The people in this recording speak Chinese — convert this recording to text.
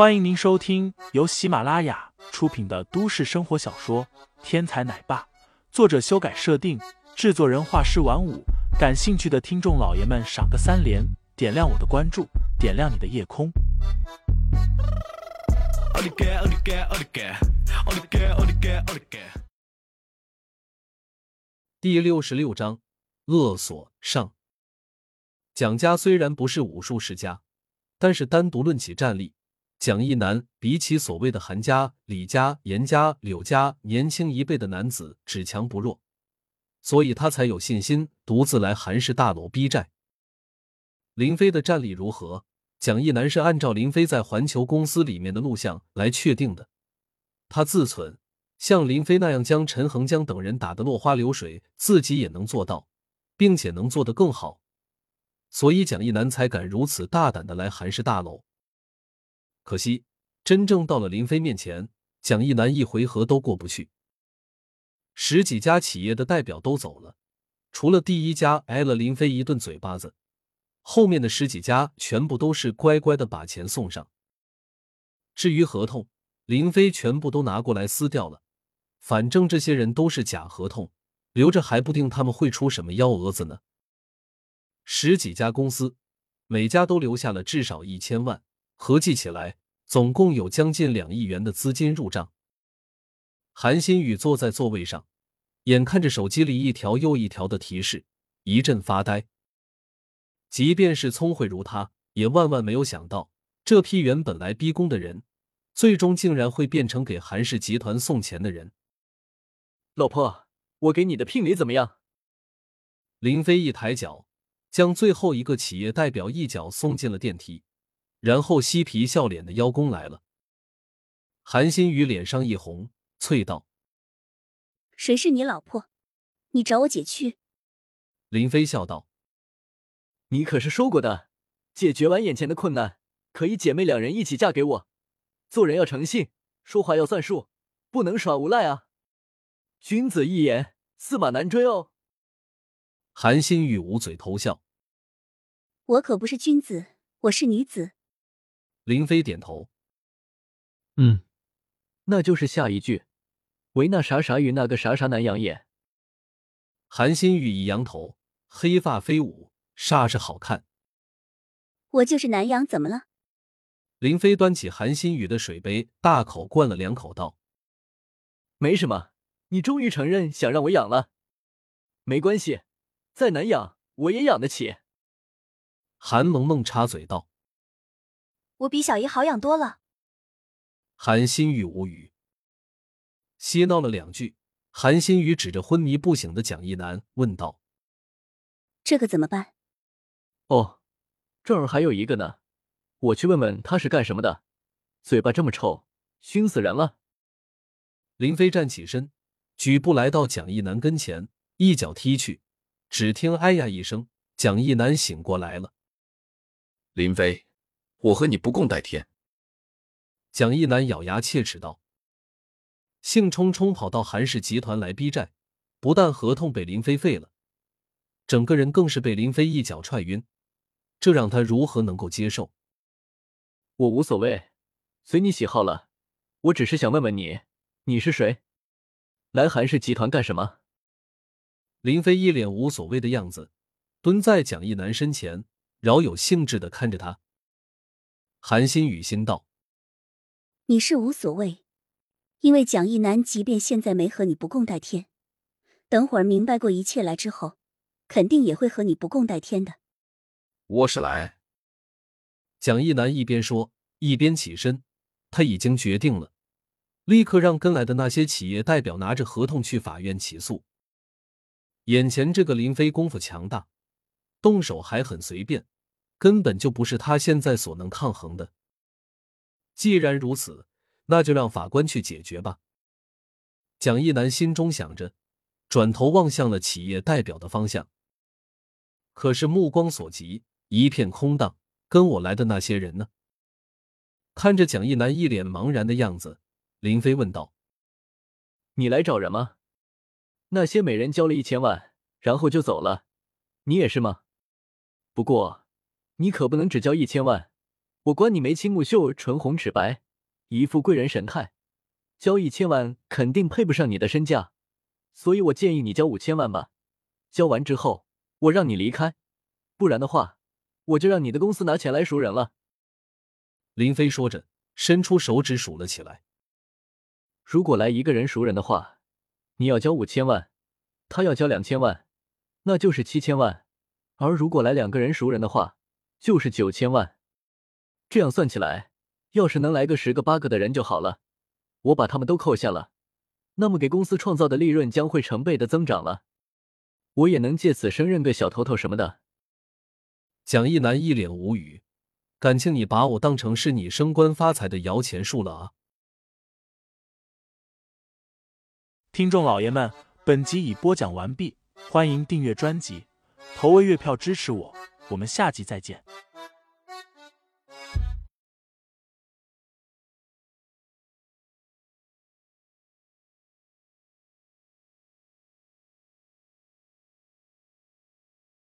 欢迎您收听由喜马拉雅出品的都市生活小说《天才奶爸》，作者修改设定，制作人画师晚舞。感兴趣的听众老爷们，赏个三连，点亮我的关注，点亮你的夜空。第六十六章，恶所上。蒋家虽然不是武术世家，但是单独论起战力，蒋一南比起所谓的韩家、李家、严家、柳家年轻一辈的男子只强不弱，所以他才有信心独自来韩氏大楼逼债。林飞的战力如何？蒋一南是按照林飞在环球公司里面的录像来确定的。他自忖，像林飞那样将陈恒江等人打得落花流水，自己也能做到，并且能做得更好。所以蒋一南才敢如此大胆的来韩氏大楼。可惜，真正到了林飞面前，蒋一南一回合都过不去。十几家企业的代表都走了，除了第一家挨了林飞一顿嘴巴子，后面的十几家全部都是乖乖的把钱送上。至于合同，林飞全部都拿过来撕掉了。反正这些人都是假合同，留着还不定他们会出什么幺蛾子呢。十几家公司，每家都留下了至少一千万，合计起来，总共有将近两亿元的资金入账。韩新宇坐在座位上，眼看着手机里一条又一条的提示，一阵发呆。即便是聪慧如他，也万万没有想到，这批原本来逼宫的人，最终竟然会变成给韩氏集团送钱的人。老婆，我给你的聘礼怎么样？林飞一抬脚。将最后一个企业代表一脚送进了电梯，然后嬉皮笑脸的邀功来了。韩新宇脸上一红，啐道：“谁是你老婆？你找我姐去。”林飞笑道：“你可是说过的，解决完眼前的困难，可以姐妹两人一起嫁给我。做人要诚信，说话要算数，不能耍无赖啊！君子一言，驷马难追哦。”韩新宇捂嘴偷笑：“我可不是君子，我是女子。”林飞点头：“嗯，那就是下一句，唯那啥啥与那个啥啥难养也。”韩新宇一扬头，黑发飞舞，煞是好看。我就是南阳，怎么了？林飞端起韩新宇的水杯，大口灌了两口，道：“没什么，你终于承认想让我养了，没关系。”再难养，我也养得起。韩萌萌插嘴道：“我比小姨好养多了。”韩新宇无语，嬉闹了两句。韩新宇指着昏迷不醒的蒋一南问道：“这个怎么办？”“哦，这儿还有一个呢，我去问问他是干什么的。嘴巴这么臭，熏死人了。”林飞站起身，举步来到蒋一南跟前，一脚踢去。只听“哎呀”一声，蒋一南醒过来了。林飞，我和你不共戴天。蒋一南咬牙切齿道：“兴冲冲跑到韩氏集团来逼债，不但合同被林飞废了，整个人更是被林飞一脚踹晕，这让他如何能够接受？”我无所谓，随你喜好了。我只是想问问你，你是谁？来韩氏集团干什么？林飞一脸无所谓的样子，蹲在蒋一南身前，饶有兴致的看着他。韩新宇心道：“你是无所谓，因为蒋一南即便现在没和你不共戴天，等会儿明白过一切来之后，肯定也会和你不共戴天的。”我是来。蒋一楠一边说一边起身，他已经决定了，立刻让跟来的那些企业代表拿着合同去法院起诉。眼前这个林飞功夫强大，动手还很随便，根本就不是他现在所能抗衡的。既然如此，那就让法官去解决吧。蒋一南心中想着，转头望向了企业代表的方向。可是目光所及，一片空荡。跟我来的那些人呢？看着蒋一南一脸茫然的样子，林飞问道：“你来找人吗？”那些美人交了一千万，然后就走了，你也是吗？不过，你可不能只交一千万，我观你眉清目秀，唇红齿白，一副贵人神态，交一千万肯定配不上你的身价，所以我建议你交五千万吧。交完之后，我让你离开，不然的话，我就让你的公司拿钱来赎人了。林飞说着，伸出手指数了起来。如果来一个人赎人的话，你要交五千万，他要交两千万，那就是七千万；而如果来两个人赎人的话，就是九千万。这样算起来，要是能来个十个八个的人就好了。我把他们都扣下了，那么给公司创造的利润将会成倍的增长了。我也能借此升任个小头头什么的。蒋一南一脸无语，感情你把我当成是你升官发财的摇钱树了啊！听众老爷们，本集已播讲完毕，欢迎订阅专辑，投喂月票支持我，我们下集再见。